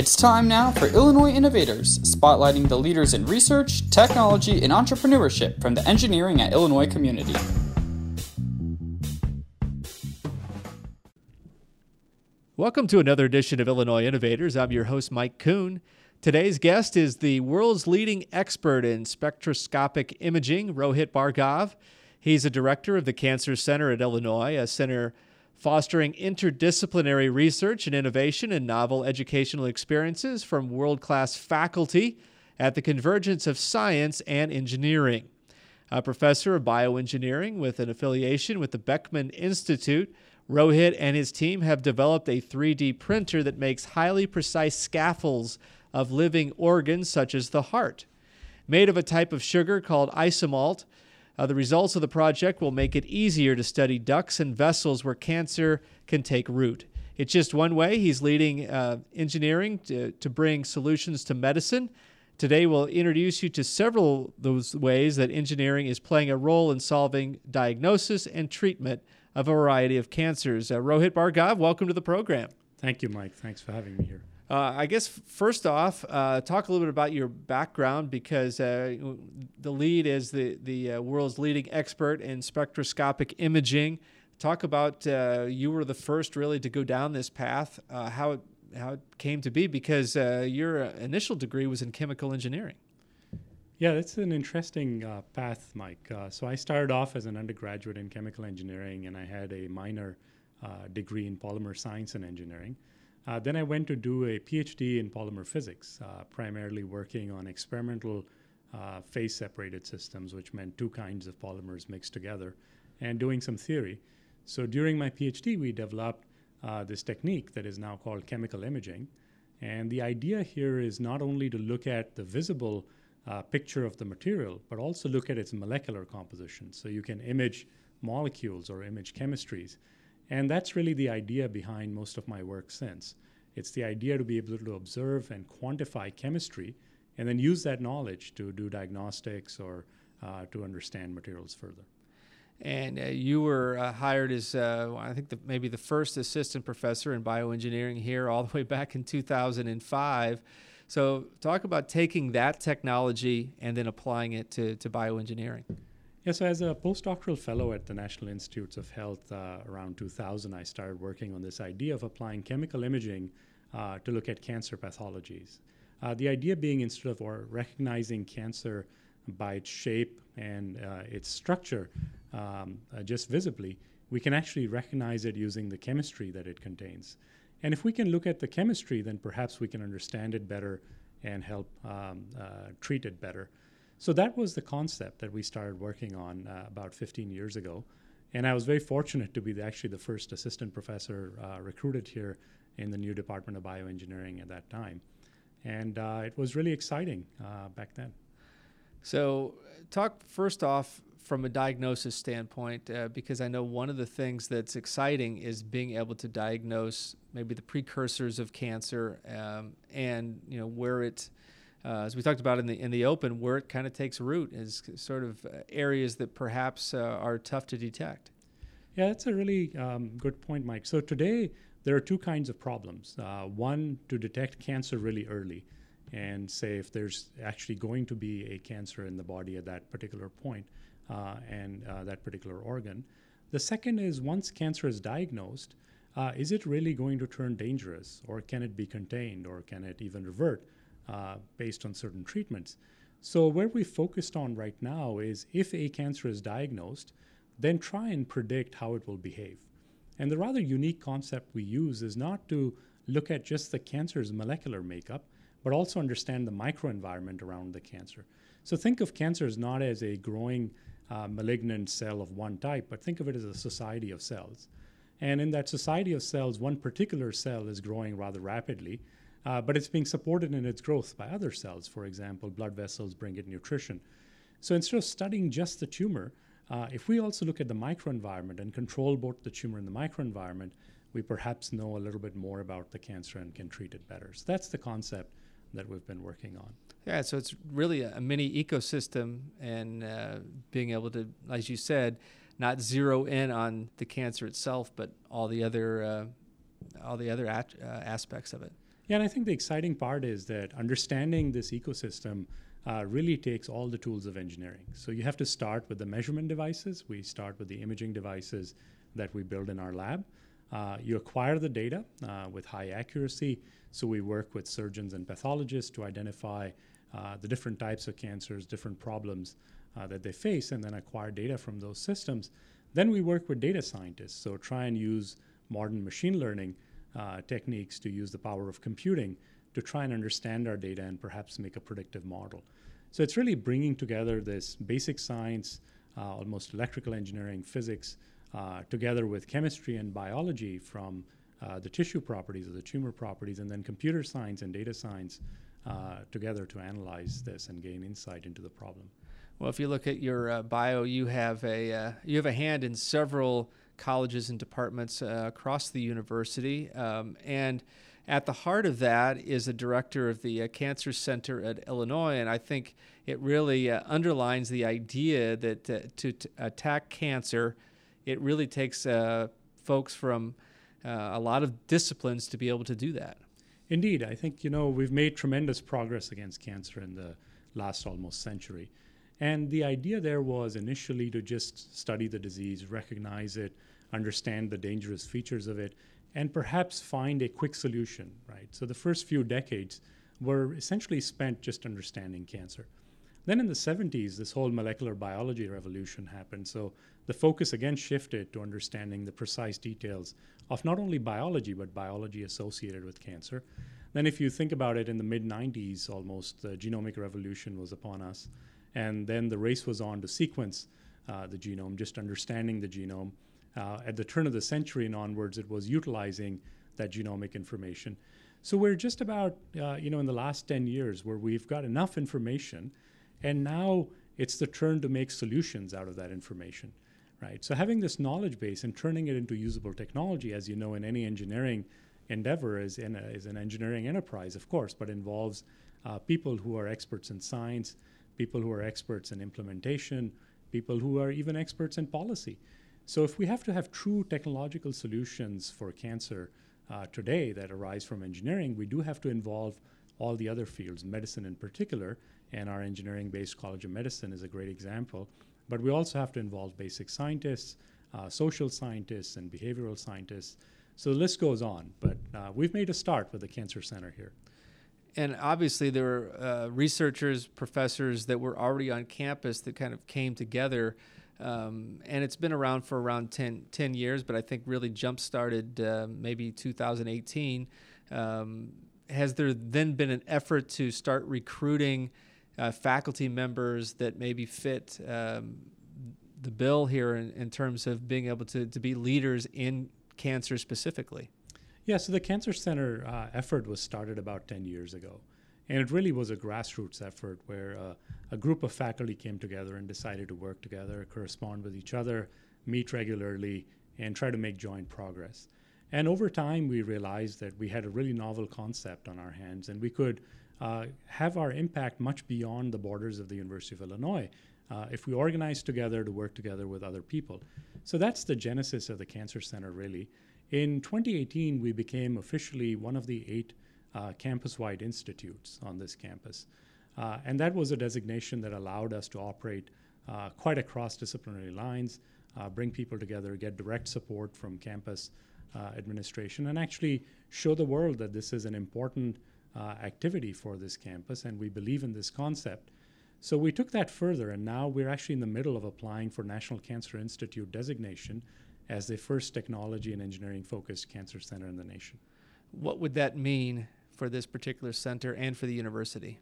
It's time now for Illinois Innovators, spotlighting the leaders in research, technology, and entrepreneurship from the engineering at Illinois community. Welcome to another edition of Illinois Innovators. I'm your host, Mike Koon. Today's guest is the world's leading expert in spectroscopic imaging, Rohit Bhargav. He's a director of the Cancer Center at Illinois, a center fostering interdisciplinary research and innovation and novel educational experiences from world class faculty at the convergence of science and engineering. A professor of bioengineering with an affiliation with the Beckman Institute, Rohit and his team have developed a 3D printer that makes highly precise scaffolds of living organs such as the heart. Made of a type of sugar called isomalt, uh, the results of the project will make it easier to study ducts and vessels where cancer can take root. It's just one way he's leading uh, engineering to, to bring solutions to medicine. Today, we'll introduce you to several of those ways that engineering is playing a role in solving diagnosis and treatment of a variety of cancers. Uh, Rohit Bhargav, welcome to the program. Thank you, Mike. Thanks for having me here. Uh, I guess first off, uh, talk a little bit about your background because uh, the lead is the the uh, world's leading expert in spectroscopic imaging. Talk about uh, you were the first really to go down this path. Uh, how it how it came to be because your initial degree was in chemical engineering. Yeah, that's an interesting path, Mike. so I started off as an undergraduate in chemical engineering, and I had a minor degree in polymer science and engineering. Uh, then I went to do a PhD in polymer physics, uh, primarily working on experimental uh, phase separated systems, which meant two kinds of polymers mixed together, and doing some theory. So during my PhD, we developed uh, this technique that is now called chemical imaging. And the idea here is not only to look at the visible uh, picture of the material, but also look at its molecular composition. So you can image molecules or image chemistries and that's really the idea behind most of my work since. It's the idea to be able to observe and quantify chemistry and then use that knowledge to do diagnostics or uh, to understand materials further. And uh, you were uh, hired as, uh, I think, the, maybe the first assistant professor in bioengineering here all the way back in 2005. So, talk about taking that technology and then applying it to, to bioengineering. Yeah, so as a postdoctoral fellow at the National Institutes of Health uh, around 2000, I started working on this idea of applying chemical imaging uh, to look at cancer pathologies. Uh, the idea being instead of or recognizing cancer by its shape and uh, its structure um, uh, just visibly, we can actually recognize it using the chemistry that it contains. And if we can look at the chemistry, then perhaps we can understand it better and help um, uh, treat it better. So that was the concept that we started working on uh, about 15 years ago. And I was very fortunate to be the, actually the first assistant professor uh, recruited here in the new Department of Bioengineering at that time. And uh, it was really exciting uh, back then. So, talk first off from a diagnosis standpoint, uh, because I know one of the things that's exciting is being able to diagnose maybe the precursors of cancer um, and you know where it uh, as we talked about in the in the open, where it kind of takes root is sort of uh, areas that perhaps uh, are tough to detect. Yeah, that's a really um, good point, Mike. So today there are two kinds of problems. Uh, one to detect cancer really early, and say if there's actually going to be a cancer in the body at that particular point uh, and uh, that particular organ. The second is once cancer is diagnosed, is it really going to turn dangerous, or can it be contained, or can it even revert? Uh, based on certain treatments. So, where we focused on right now is if a cancer is diagnosed, then try and predict how it will behave. And the rather unique concept we use is not to look at just the cancer's molecular makeup, but also understand the microenvironment around the cancer. So, think of cancers not as a growing uh, malignant cell of one type, but think of it as a society of cells. And in that society of cells, one particular cell is growing rather rapidly, uh, but it's being supported in its growth by other cells. For example, blood vessels bring it nutrition. So instead of studying just the tumor, uh, if we also look at the microenvironment and control both the tumor and the microenvironment, we perhaps know a little bit more about the cancer and can treat it better. So that's the concept that we've been working on. Yeah, so it's really a, mini ecosystem and uh, being able to, as you said, not zero in on the cancer itself, but all the other uh, all the other at, uh, aspects of it. Yeah, and I think the exciting part is that understanding this ecosystem uh, really takes all the tools of engineering. So you have to start with the measurement devices. We start with the imaging devices that we build in our lab. Uh, you acquire the data uh, with high accuracy. So we work with surgeons and pathologists to identify uh, the different types of cancers, different problems uh, that they face, and then acquire data from those systems. Then we work with data scientists. So try and use modern machine learning uh, techniques to use the power of computing to try and understand our data and perhaps make a predictive model. So it's really bringing together this basic science, uh, almost electrical engineering, physics, uh, together with chemistry and biology from uh, the tissue properties or the tumor properties, and then computer science and data science uh, together to analyze this and gain insight into the problem. Well, if you look at your uh, bio, you have a you have a hand in several colleges and departments across the university, um, and at the heart of that is a director of the uh, Cancer Center at Illinois, and I think it really uh, underlines the idea that uh, to, to, attack cancer, it really takes uh, folks from uh, a lot of disciplines to be able to do that. Indeed, I think you know we've made tremendous progress against cancer in the last almost century. And the idea there was initially to just study the disease, recognize it, understand the dangerous features of it, and perhaps find a quick solution, right? So the first few decades were essentially spent just understanding cancer. Then in the 70s, this whole molecular biology revolution happened. So the focus again shifted to understanding the precise details of not only biology, but biology associated with cancer. Then, if you think about it, in the mid 90s, almost the genomic revolution was upon us. And then the race was on to sequence uh, the genome, just understanding the genome. Uh, at the turn of the century and onwards, it was utilizing that genomic information. So we're just about, uh, you know, in the last 10 years where we've got enough information, and now it's the turn to make solutions out of that information, right? So having this knowledge base and turning it into usable technology, as you know, in any engineering endeavor is, in a, is an engineering enterprise, of course, but involves uh, people who are experts in science, people who are experts in implementation, people who are even experts in policy. So, if we have to have true technological solutions for cancer uh, today that arise from engineering, we do have to involve all the other fields, medicine in particular, and our engineering based College of Medicine is a great example. But we also have to involve basic scientists, uh, social scientists, and behavioral scientists. So the list goes on, but uh, we've made a start with the Cancer Center here. And obviously, there were uh, researchers, professors that were already on campus that kind of came together um, and it's been around for around 10, 10 years, but I think really jump started uh, maybe 2018. Um, has there then been an effort to start recruiting uh, faculty members that maybe fit um, the bill here in, in, terms of being able to, to be leaders in cancer specifically? Yeah, so the Cancer Center uh, effort was started about 10 years ago. And it really was a grassroots effort where uh, a group of faculty came together and decided to work together, correspond with each other, meet regularly, and try to make joint progress. And over time, we realized that we had a really novel concept on our hands, and we could uh, have our impact much beyond the borders of the University of Illinois uh, if we organized together to work together with other people. So that's the genesis of the Cancer Center, really. In 2018, we became officially one of the eight uh, campus wide institutes on this campus. Uh, and that was a designation that allowed us to operate uh, quite across disciplinary lines, uh, bring people together, get direct support from campus uh, administration, and actually show the world that this is an important uh, activity for this campus and we believe in this concept. So we took that further, and now we're actually in the middle of applying for National Cancer Institute designation as the first technology and engineering focused cancer center in the nation. What would that mean for this particular center and for the university?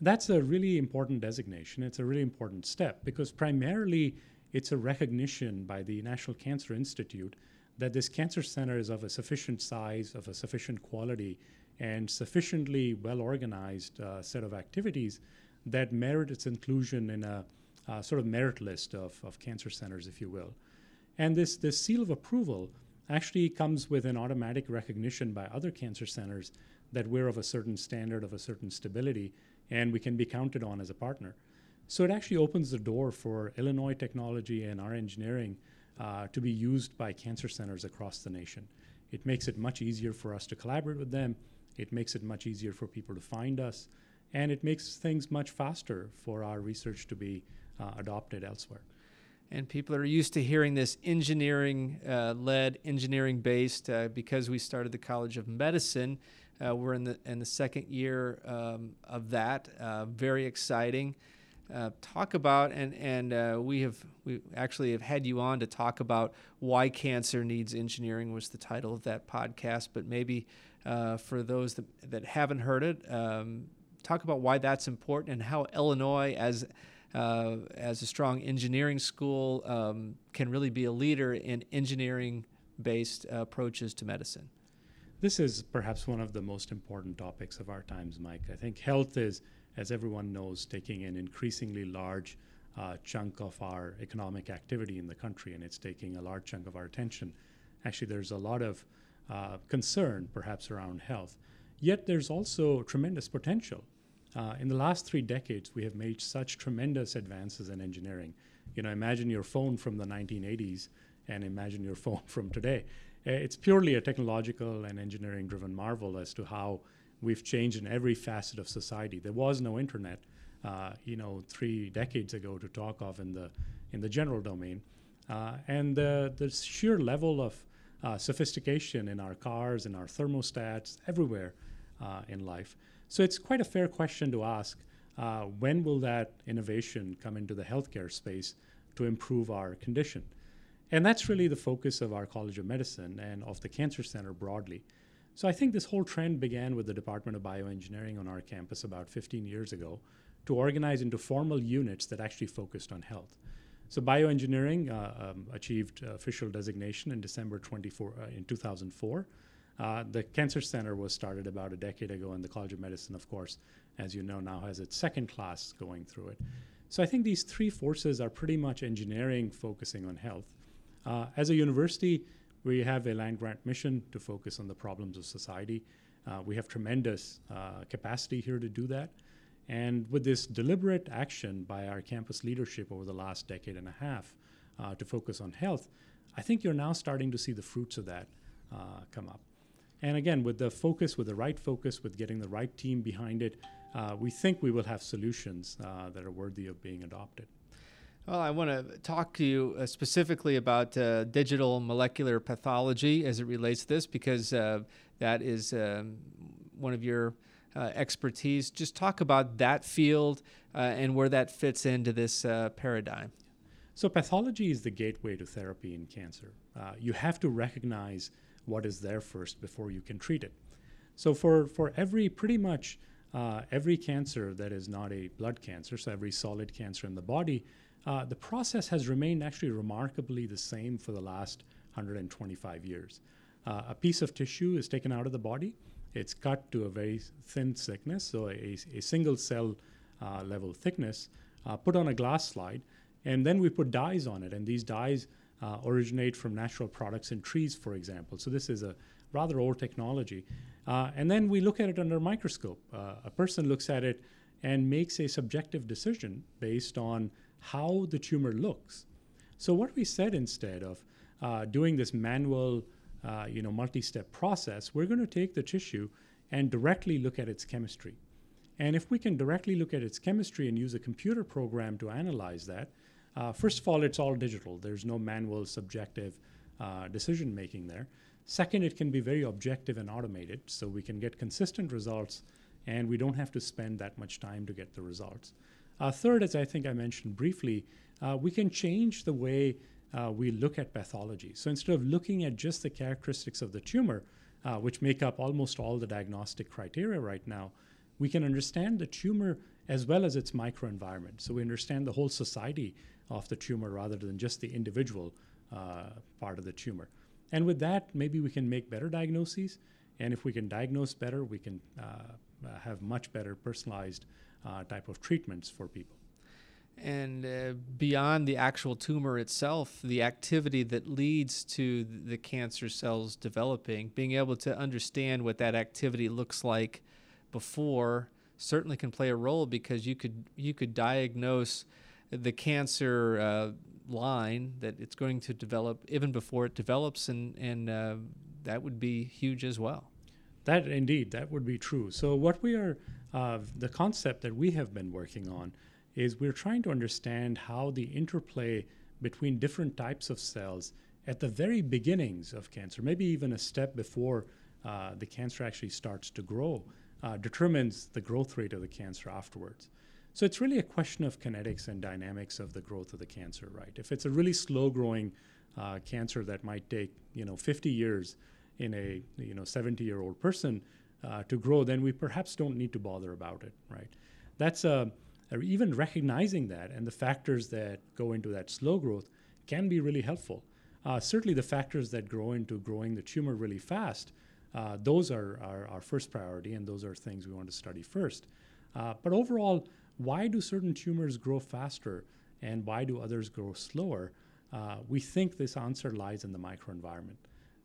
That's a really important designation. It's a really important step because primarily it's a recognition by the National Cancer Institute that this cancer center is of a sufficient size, of a sufficient quality, and sufficiently well organized uh, set of activities that merit its inclusion in a uh, sort of merit list of, of cancer centers, if you will. And this, this seal of approval actually comes with an automatic recognition by other cancer centers that we're of a certain standard, of a certain stability, and we can be counted on as a partner. So it actually opens the door for Illinois technology and our engineering uh, to be used by cancer centers across the nation. It makes it much easier for us to collaborate with them, It makes it much easier for people to find us, and it makes things much faster for our research to be uh, adopted elsewhere. And people are used to hearing this engineering uh, led, engineering based, uh, because we started the College of Medicine. Uh, we're in the in the second year um, of that. Uh, very exciting. Uh, talk about and and uh, we have we actually have had you on to talk about why cancer needs engineering was the title of that podcast. But maybe for those that, that haven't heard it, um, talk about why that's important and how Illinois as uh, as a strong engineering school um, can really be a leader in engineering based approaches to medicine. This is perhaps one of the most important topics of our times, Mike. I think health is, as everyone knows, taking an increasingly large uh, chunk of our economic activity in the country, and it's taking a large chunk of our attention. Actually, there's a lot of uh, concern, perhaps, around health. Yet there's also tremendous potential uh, in the last three decades, we have made such tremendous advances in engineering. You know, imagine your phone from the 1980s and imagine your phone from today. Uh, it's purely a technological and engineering driven marvel as to how we've changed in every facet of society. There was no internet, uh, you know, three decades ago to talk of in the in the general domain, uh, and the the sheer level of uh, sophistication in our cars, in our thermostats, everywhere uh, in life. So it's quite a fair question to ask uh, when will that innovation come into the healthcare space to improve our condition? And that's really the focus of our College of Medicine and of the Cancer Center broadly. So I think this whole trend began with the Department of Bioengineering on our campus about 15 years ago to organize into formal units that actually focused on health. So bioengineering uh, um, achieved official designation in December 24 uh, in 2004. Uh, the Cancer Center was started about a decade ago, and the College of Medicine, of course, as you know, now has its second class going through it. So I think these three forces are pretty much engineering focusing on health. Uh, as a university, we have a land grant mission to focus on the problems of society. Uh, we have tremendous uh, capacity here to do that. And with this deliberate action by our campus leadership over the last decade and a half uh, to focus on health, I think you're now starting to see the fruits of that uh, come up. And again, with the focus, with the right focus, with getting the right team behind it, uh, we think we will have solutions uh, that are worthy of being adopted. Well, I want to talk to you uh, specifically about uh, digital molecular pathology as it relates to this because uh, that is um, one of your uh, expertise. Just talk about that field and where that fits into this paradigm. So, pathology is the gateway to therapy in cancer. you have to recognize what is there first before you can treat it. So for, for every pretty much uh, every cancer that is not a blood cancer, so every solid cancer in the body, uh, the process has remained actually remarkably the same for the last 125 years. Uh, a piece of tissue is taken out of the body, it's cut to a very thin thickness, so a, a single cell uh, level thickness, uh, put on a glass slide, and then we put dyes on it, and these dyes uh, originate from natural products in trees, for example. So this is a rather old technology. Uh, and then we look at it under a microscope. Uh, a person looks at it and makes a subjective decision based on how the tumor looks. So what we said instead of uh, doing this manual, uh, you know, multi-step process, we're going to take the tissue and directly look at its chemistry. And if we can directly look at its chemistry and use a computer program to analyze that, uh, first of all, it's all digital. There's no manual, subjective uh, decision making there. Second, it can be very objective and automated, so we can get consistent results and we don't have to spend that much time to get the results. Uh, third, as I think I mentioned briefly, uh, we can change the way uh, we look at pathology. So instead of looking at just the characteristics of the tumor, uh, which make up almost all the diagnostic criteria right now, we can understand the tumor as well as its microenvironment. So we understand the whole society of the tumor rather than just the individual uh, part of the tumor. And with that, maybe we can make better diagnoses. And if we can diagnose better, we can uh, uh have much better personalized uh, type of treatments for people. And uh, beyond the actual tumor itself, the activity that leads to the cancer cells developing, being able to understand what that activity looks like before certainly can play a role because you could you could diagnose the cancer uh, line that it's going to develop even before it develops, and and uh, that would be huge as well. That indeed, that would be true. So what we are, uh, the concept that we have been working on is we're trying to understand how the interplay between different types of cells at the very beginnings of cancer, maybe even a step before uh, the cancer actually starts to grow, uh, determines the growth rate of the cancer afterwards. So it's really a question of kinetics and dynamics of the growth of the cancer, right? If it's a really slow growing uh, cancer that might take, you know, 50 years in a, you know, 70 year old person uh, to grow, then we perhaps don't need to bother about it, right? That's a, even recognizing that and the factors that go into that slow growth can be really helpful. Uh, certainly, the factors that grow into growing the tumor really fast, uh, those are, are, our first priority, and those are things we want to study first. Uh, but overall, why do certain tumors grow faster and why do others grow slower? Uh, we think this answer lies in the microenvironment.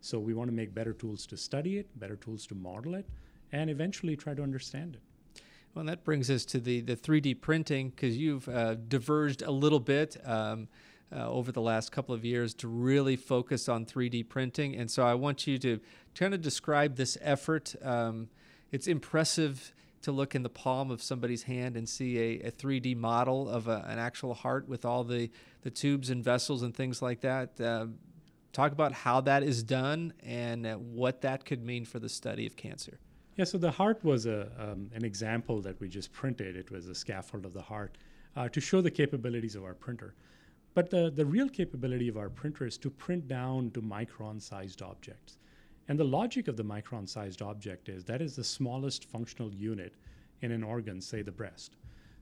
So we want to make better tools to study it, better tools to model it, and eventually try to understand it. Well, that brings us to the, the 3D printing because you've uh, diverged a little bit um, uh, over the last couple of years to really focus on 3D printing. And so I want you to kind of describe this effort. Um, it's impressive to look in the palm of somebody's hand and see a, a 3D model of a, an actual heart with all the, the tubes and vessels and things like that. Uh, talk about how that is done and uh, what that could mean for the study of cancer. Yeah, so the heart was a, um, an example that we just printed. It was a scaffold of the heart uh, to show the capabilities of our printer. But the, the real capability of our printer is to print down to micron sized objects. And the logic of the micron sized object is that is the smallest functional unit in an organ, say the breast.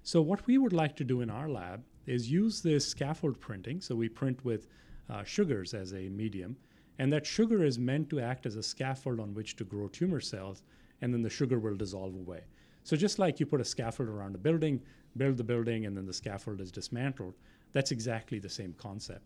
So, what we would like to do in our lab is use this scaffold printing. So, we print with uh, sugars as a medium, and that sugar is meant to act as a scaffold on which to grow tumor cells, and then the sugar will dissolve away. So, just like you put a scaffold around a building, build the building, and then the scaffold is dismantled, that's exactly the same concept.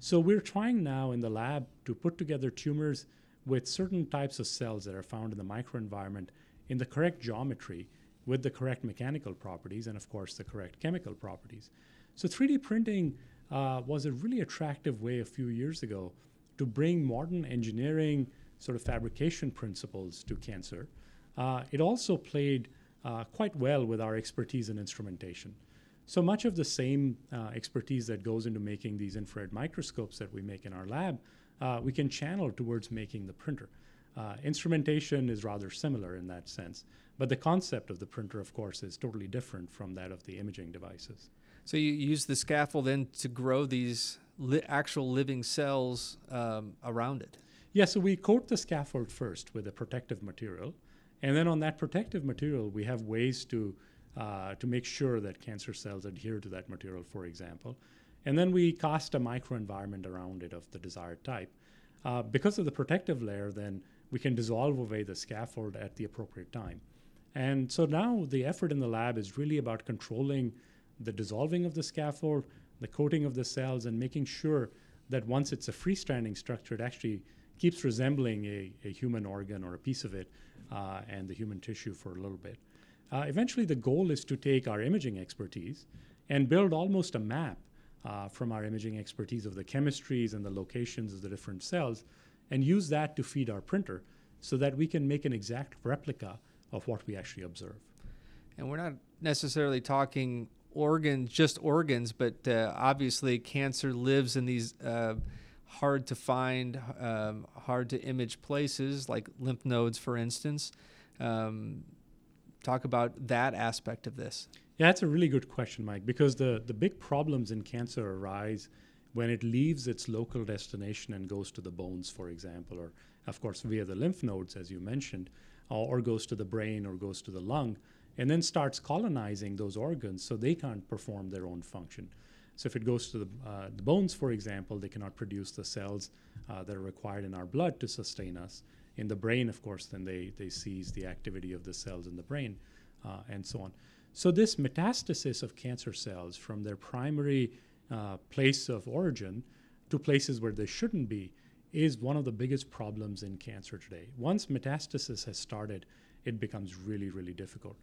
So, we're trying now in the lab to put together tumors with certain types of cells that are found in the microenvironment in the correct geometry with the correct mechanical properties and, of course, the correct chemical properties. So, 3D printing uh, was a really attractive way a few years ago to bring modern engineering sort of fabrication principles to cancer. Uh, it also played uh, quite well with our expertise in instrumentation. So much of the same uh, expertise that goes into making these infrared microscopes that we make in our lab uh, we can channel towards making the printer. Uh, instrumentation is rather similar in that sense, but the concept of the printer, of course, is totally different from that of the imaging devices. So you use the scaffold then to grow these li- actual living cells um, around it. Yeah, so we coat the scaffold first with a protective material, and then on that protective material, we have ways to uh, to make sure that cancer cells adhere to that material, for example. And then we cast a microenvironment around it of the desired type. Uh, because of the protective layer, then we can dissolve away the scaffold at the appropriate time. And so now the effort in the lab is really about controlling the dissolving of the scaffold, the coating of the cells, and making sure that once it's a freestanding structure, it actually keeps resembling a, a human organ or a piece of it uh, and the human tissue for a little bit. Uh, eventually, the goal is to take our imaging expertise and build almost a map uh, from our imaging expertise of the chemistries and the locations of the different cells and use that to feed our printer so that we can make an exact replica of what we actually observe. And we're not necessarily talking organs, just organs, but uh, obviously cancer lives in these uh, hard to find, um, hard to image places like lymph nodes, for instance. Um, talk about that aspect of this. Yeah, that's a really good question, Mike, because the, the big problems in cancer arise when it leaves its local destination and goes to the bones, for example, or of course via the lymph nodes, as you mentioned, or, goes to the brain or goes to the lung, and then starts colonizing those organs so they can't perform their own function. So if it goes to the, uh, the bones, for example, they cannot produce the cells uh, that are required in our blood to sustain us. In the brain, of course, then they, they seize the activity of the cells in the brain uh, and so on. So, this metastasis of cancer cells from their primary uh, place of origin to places where they shouldn't be is one of the biggest problems in cancer today. Once metastasis has started, it becomes really, really difficult.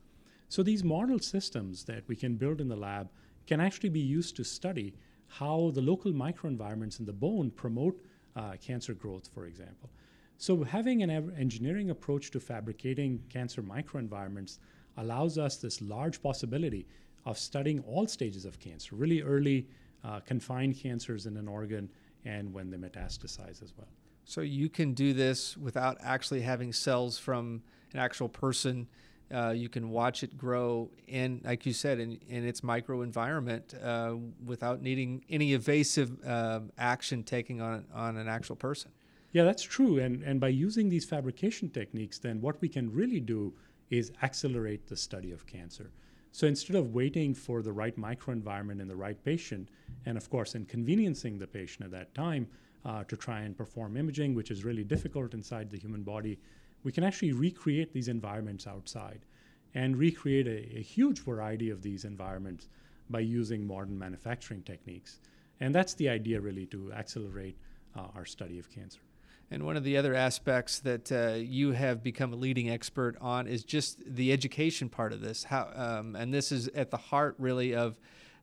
So, these model systems that we can build in the lab can actually be used to study how the local microenvironments in the bone promote uh, cancer growth, for example. So, having an engineering approach to fabricating cancer microenvironments allows us this large possibility of studying all stages of cancer, really early uh, confined cancers in an organ and when they metastasize as well. So, you can do this without actually having cells from an actual person. Uh, you can watch it grow in, like you said, in, in its microenvironment uh, without needing any evasive uh, action taking on, on an actual person. Yeah, that's true. And, and by using these fabrication techniques, then what we can really do is accelerate the study of cancer. So instead of waiting for the right microenvironment in the right patient, and of course inconveniencing the patient at that time uh, to try and perform imaging, which is really difficult inside the human body, we can actually recreate these environments outside and recreate a, a huge variety of these environments by using modern manufacturing techniques. And that's the idea, really, to accelerate uh, our study of cancer. And one of the other aspects that uh, you have become a leading expert on is just the education part of this. How, um, and this is at the heart, really, of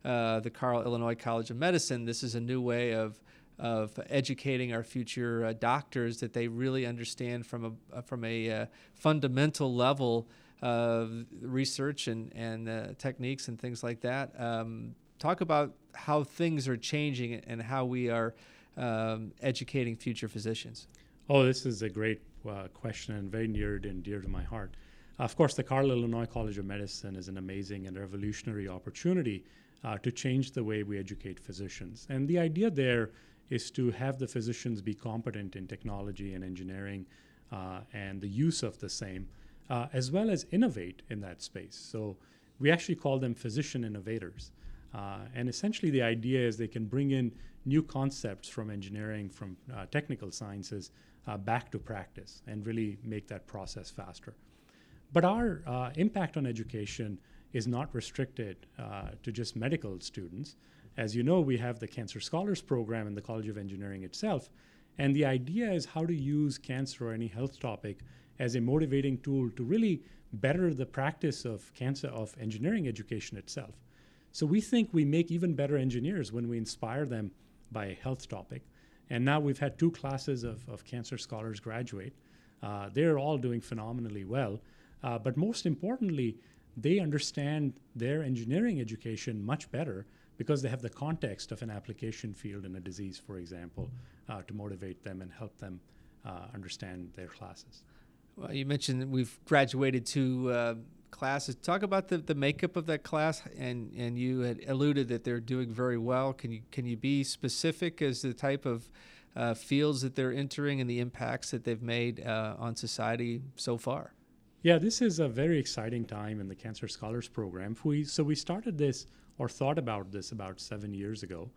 uh, the Carle Illinois College of Medicine. This is a new way of of educating our future uh, doctors that they really understand from a from a uh, fundamental level of research and and uh, techniques and things like that. Um, talk about how things are changing and how we are um, educating future physicians? Oh, this is a great uh, question and very near and dear to my heart. Of course, the Carle Illinois College of Medicine is an amazing and revolutionary opportunity uh, to change the way we educate physicians. And the idea there is to have the physicians be competent in technology and engineering uh, and the use of the same, uh, as well as innovate in that space. So we actually call them physician innovators. Uh, and essentially, the idea is they can bring in new concepts from engineering, from uh, technical sciences, uh, back to practice and really make that process faster. But our uh, impact on education is not restricted uh, to just medical students. As you know, we have the Cancer Scholars Program in the College of Engineering itself. And the idea is how to use cancer or any health topic as a motivating tool to really better the practice of cancer of engineering education itself. So we think we make even better engineers when we inspire them by a health topic. And now we've had two classes of, of cancer scholars graduate. Uh, they're all doing phenomenally well. Uh, but most importantly, they understand their engineering education much better because they have the context of an application field in a disease, for example, uh, to motivate them and help them uh, understand their classes. Well, you mentioned we've graduated to classes. Talk about the, the makeup of that class, and, and you had alluded that they're doing very well. Can you can you be specific as the type of uh, fields that they're entering and the impacts that they've made uh, on society so far? Yeah, this is a very exciting time in the Cancer Scholars Program. We, so we started this or thought about this about seven years ago,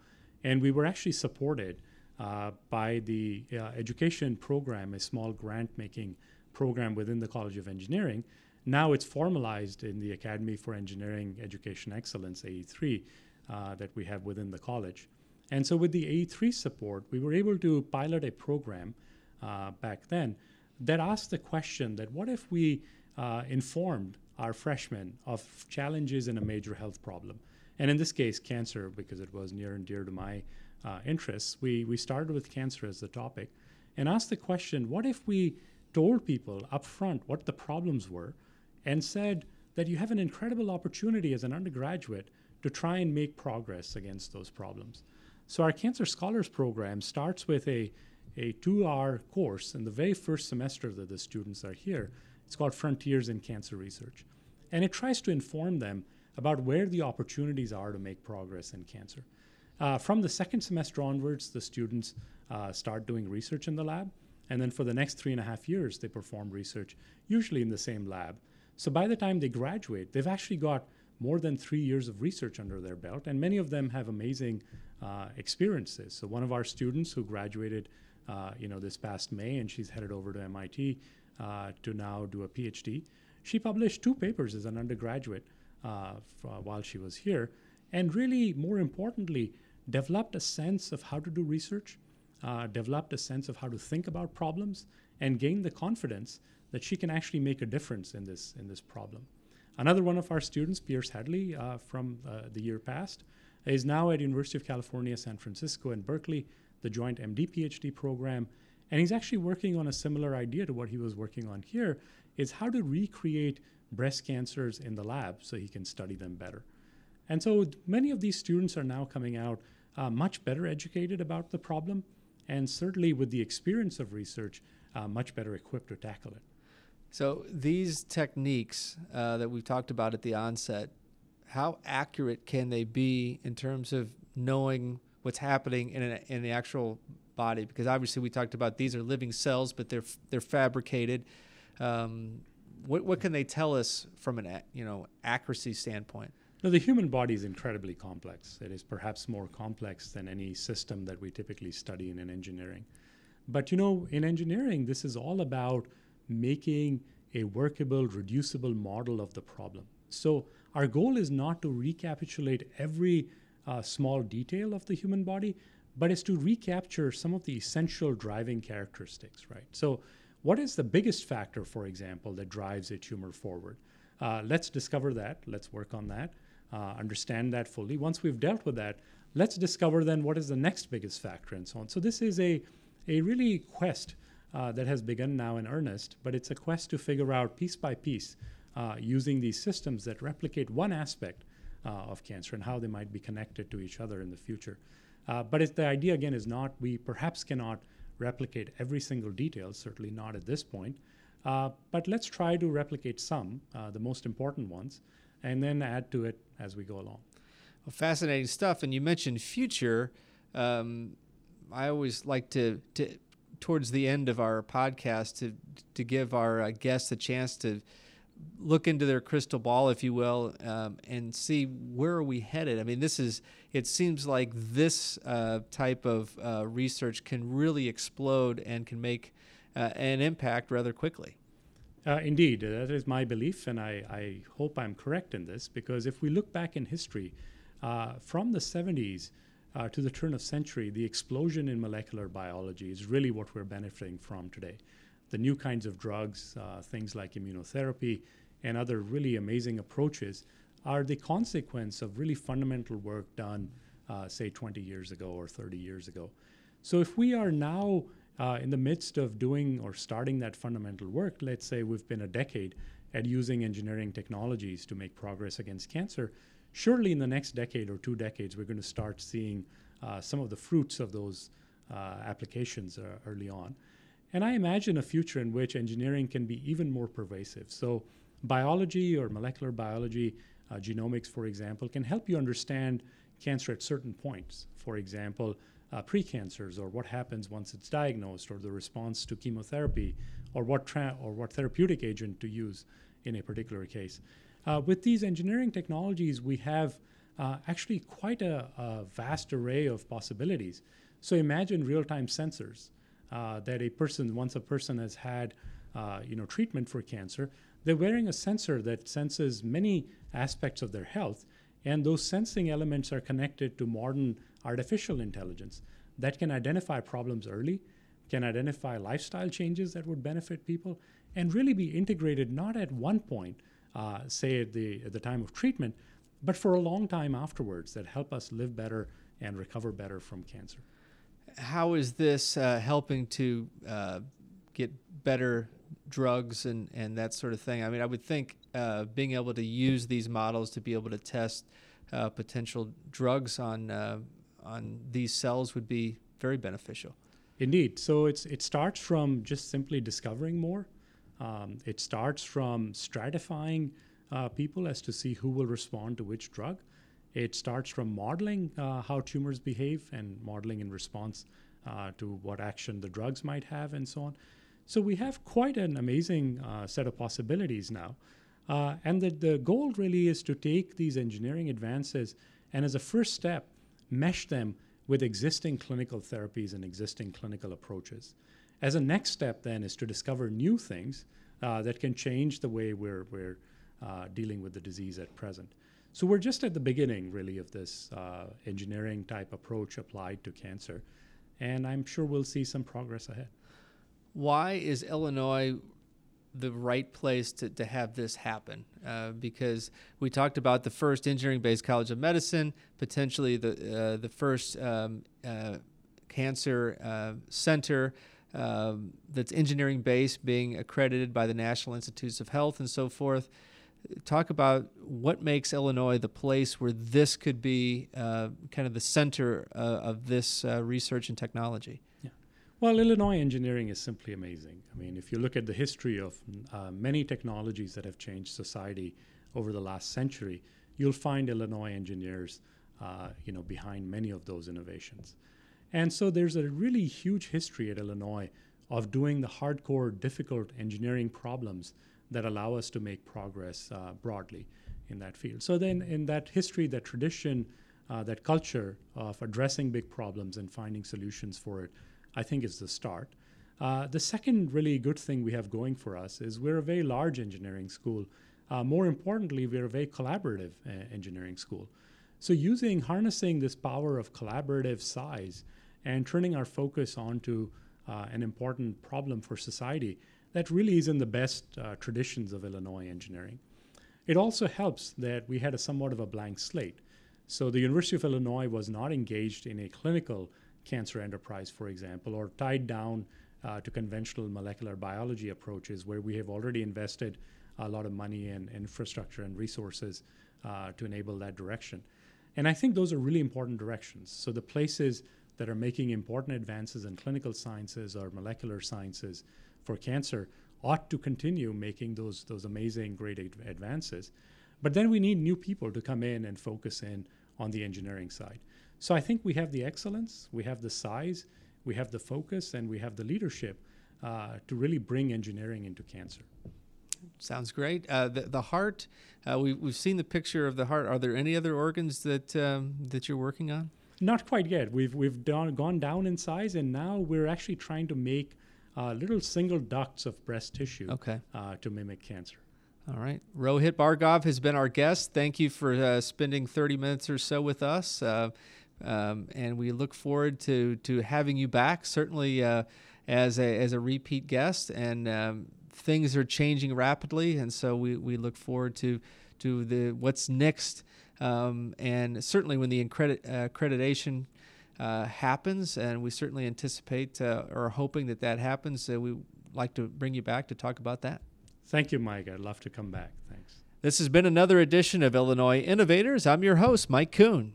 and we were actually supported uh, by the uh, education program, a small grant making program within the College of Engineering now it's formalized in the Academy for Engineering Education Excellence, AE3, uh, that we have within the college. And so, with the AE3 support, we were able to pilot a program uh, back then that asked the question that what if we uh, informed our freshmen of challenges in a major health problem? And in this case, cancer, because it was near and dear to my uh, interests, we, we started with cancer as the topic and asked the question what if we told people up front what the problems were? And said that you have an incredible opportunity as an undergraduate to try and make progress against those problems. So, our Cancer Scholars Program starts with a, a two hour course in the very first semester that the students are here. It's called Frontiers in Cancer Research. And it tries to inform them about where the opportunities are to make progress in cancer. Uh, from the second semester onwards, the students uh, start doing research in the lab. And then for the next three and a half years, they perform research, usually in the same lab. So by the time they graduate, they've actually got more than three years of research under their belt, and many of them have amazing uh, experiences. So one of our students who graduated, uh, you know, this past May, and she's headed over to MIT uh, to now do a PhD. She published two papers as an undergraduate uh, while she was here, and really, more importantly, developed a sense of how to do research, uh, developed a sense of how to think about problems, and gained the confidence that she can actually make a difference in this in this problem. Another one of our students, Pierce Hadley, uh, from uh, the year past, is now at University of California, San Francisco, and Berkeley, the joint MD PhD program, And he's actually working on a similar idea to what he was working on here is how to recreate breast cancers in the lab so he can study them better. And so many of these students are now coming out uh, much better educated about the problem, and certainly with the experience of research, uh, much better equipped to tackle it. So these techniques uh, that we've talked about at the onset, how accurate can they be in terms of knowing what's happening in, a, in the actual body? Because obviously we talked about these are living cells, but they're they're fabricated. Um, what what can they tell us from an you know accuracy standpoint? Now, the human body is incredibly complex. It is perhaps more complex than any system that we typically study in, in engineering. But you know, in engineering, this is all about making a workable, reducible model of the problem. So, our goal is not to recapitulate every uh, small detail of the human body, but is to recapture some of the essential driving characteristics, right? So, what is the biggest factor, for example, that drives a tumor forward? Uh, let's discover that. Let's work on that. Uh, understand that fully. Once we've dealt with that, let's discover then what is the next biggest factor and so on. So this is a, a really quest uh, that has begun now in earnest, but it's a quest to figure out piece by piece uh, using these systems that replicate one aspect uh, of cancer and how they might be connected to each other in the future. Uh, but the idea again is not we perhaps cannot replicate every single detail, certainly not at this point. Uh, but let's try to replicate some, uh, the most important ones, and then add to it as we go along. Well, fascinating stuff. And you mentioned future. Um, I always like to, to, towards the end of our podcast, to to give our uh, guests a chance to look into their crystal ball, if you will, um, and see where are we headed. I mean, this is. It seems like this uh, type of uh, research can really explode and can make uh, an impact rather quickly. Uh, indeed, uh, that is my belief, and I, I, hope I'm correct in this because if we look back in history, from the 70s to the turn of century, the explosion in molecular biology is really what we're benefiting from today the new kinds of drugs, uh, things like immunotherapy, and other really amazing approaches are the consequence of really fundamental work done, uh, say, 20 years ago or 30 years ago. So if we are now uh, in the midst of doing or starting that fundamental work, let's say we've been a decade at using engineering technologies to make progress against cancer, surely in the next decade or two decades, we're going to start seeing uh, some of the fruits of those uh, applications uh, early on. And I imagine a future in which engineering can be even more pervasive. So, biology or molecular biology, uh, genomics, for example, can help you understand cancer at certain points. For example, uh, precancers, or what happens once it's diagnosed, or the response to chemotherapy, or what tra- or what therapeutic agent to use in a particular case. Uh, with these engineering technologies, we have uh, actually quite a, a, vast array of possibilities. So imagine real-time sensors uh, that a person, once a person has had, uh, you know, treatment for cancer, they're wearing a sensor that senses many aspects of their health, and those sensing elements are connected to modern artificial intelligence that can identify problems early, can identify lifestyle changes that would benefit people, and really be integrated not at one point, uh, say at the at the time of treatment, but for a long time afterwards that help us live better and recover better from cancer how is this uh, helping to uh, get better drugs and, and that sort of thing? I mean, I would think uh, being able to use these models to be able to test uh, potential drugs on uh, on these cells would be very beneficial. Indeed. So it's it starts from just simply discovering more. Um, it starts from stratifying uh, people as to see who will respond to which drug. It starts from modeling uh, how tumors behave and modeling in response uh, to what action the drugs might have and so on. So we have quite an amazing uh, set of possibilities now. Uh, and the, the goal really is to take these engineering advances and, as a first step, mesh them with existing clinical therapies and existing clinical approaches. As a next step, then, is to discover new things uh, that can change the way we're, we're uh, dealing with the disease at present. So we're just at the beginning, really, of this uh, engineering type approach applied to cancer. And I'm sure we'll see some progress ahead. Why is Illinois the right place to, to have this happen? Uh, because we talked about the first engineering based college of medicine, potentially the, uh, the first um, uh, cancer uh, center. Um, that's engineering based, being accredited by the National Institutes of Health and so forth. Talk about what makes Illinois the place where this could be uh, kind of the center uh, of this uh, research and technology. Yeah. Well, Illinois engineering is simply amazing. I mean, if you look at the history of uh, many technologies that have changed society over the last century, you'll find Illinois engineers, uh, you know, behind many of those innovations. And so there's a really huge history at Illinois of doing the hardcore, difficult engineering problems that allow us to make progress uh, broadly in that field. So then, in that history, that tradition, uh, that culture of addressing big problems and finding solutions for it, I think is the start. Uh, the second really good thing we have going for us is we're a very large engineering school. Uh, more importantly, we're a very collaborative uh, engineering school. So, using harnessing this power of collaborative size and turning our focus onto uh, an important problem for society that really is in the best uh, traditions of Illinois engineering. It also helps that we had a somewhat of a blank slate. So the University of Illinois was not engaged in a clinical cancer enterprise, for example, or tied down uh, to conventional molecular biology approaches where we have already invested a lot of money and infrastructure and resources uh, to enable that direction. And I think those are really important directions. So the places that are making important advances in clinical sciences or molecular sciences for cancer ought to continue making those, those amazing, great ad- advances. But then we need new people to come in and focus in on the engineering side. So I think we have the excellence, we have the size, we have the focus, and we have the leadership uh, to really bring engineering into cancer. Sounds great. Uh, the, the heart, uh, we, we've seen the picture of the heart. Are there any other organs that, um, that you're working on? Not quite yet. We've we've done, gone down in size, and now we're actually trying to make uh, little single ducts of breast tissue okay. uh, to mimic cancer. All right. Rohit Bhargava has been our guest. Thank you for uh, spending 30 minutes or so with us. Uh, um, and we look forward to, to having you back, certainly uh, as, a, as a repeat guest. And um, things are changing rapidly. And so we, we look forward to, to the what's next um, and certainly when the accredit, uh, accreditation uh, happens, and we certainly anticipate uh, or are hoping that that happens, uh, we like to bring you back to talk about that. Thank you, Mike. I'd love to come back. Thanks. This has been another edition of Illinois Innovators. I'm your host, Mike Koon.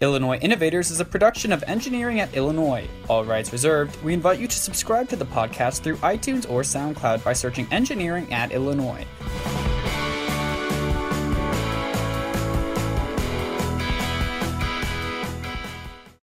Illinois Innovators is a production of Engineering at Illinois. All rights reserved. We invite you to subscribe to the podcast through iTunes or SoundCloud by searching Engineering at Illinois.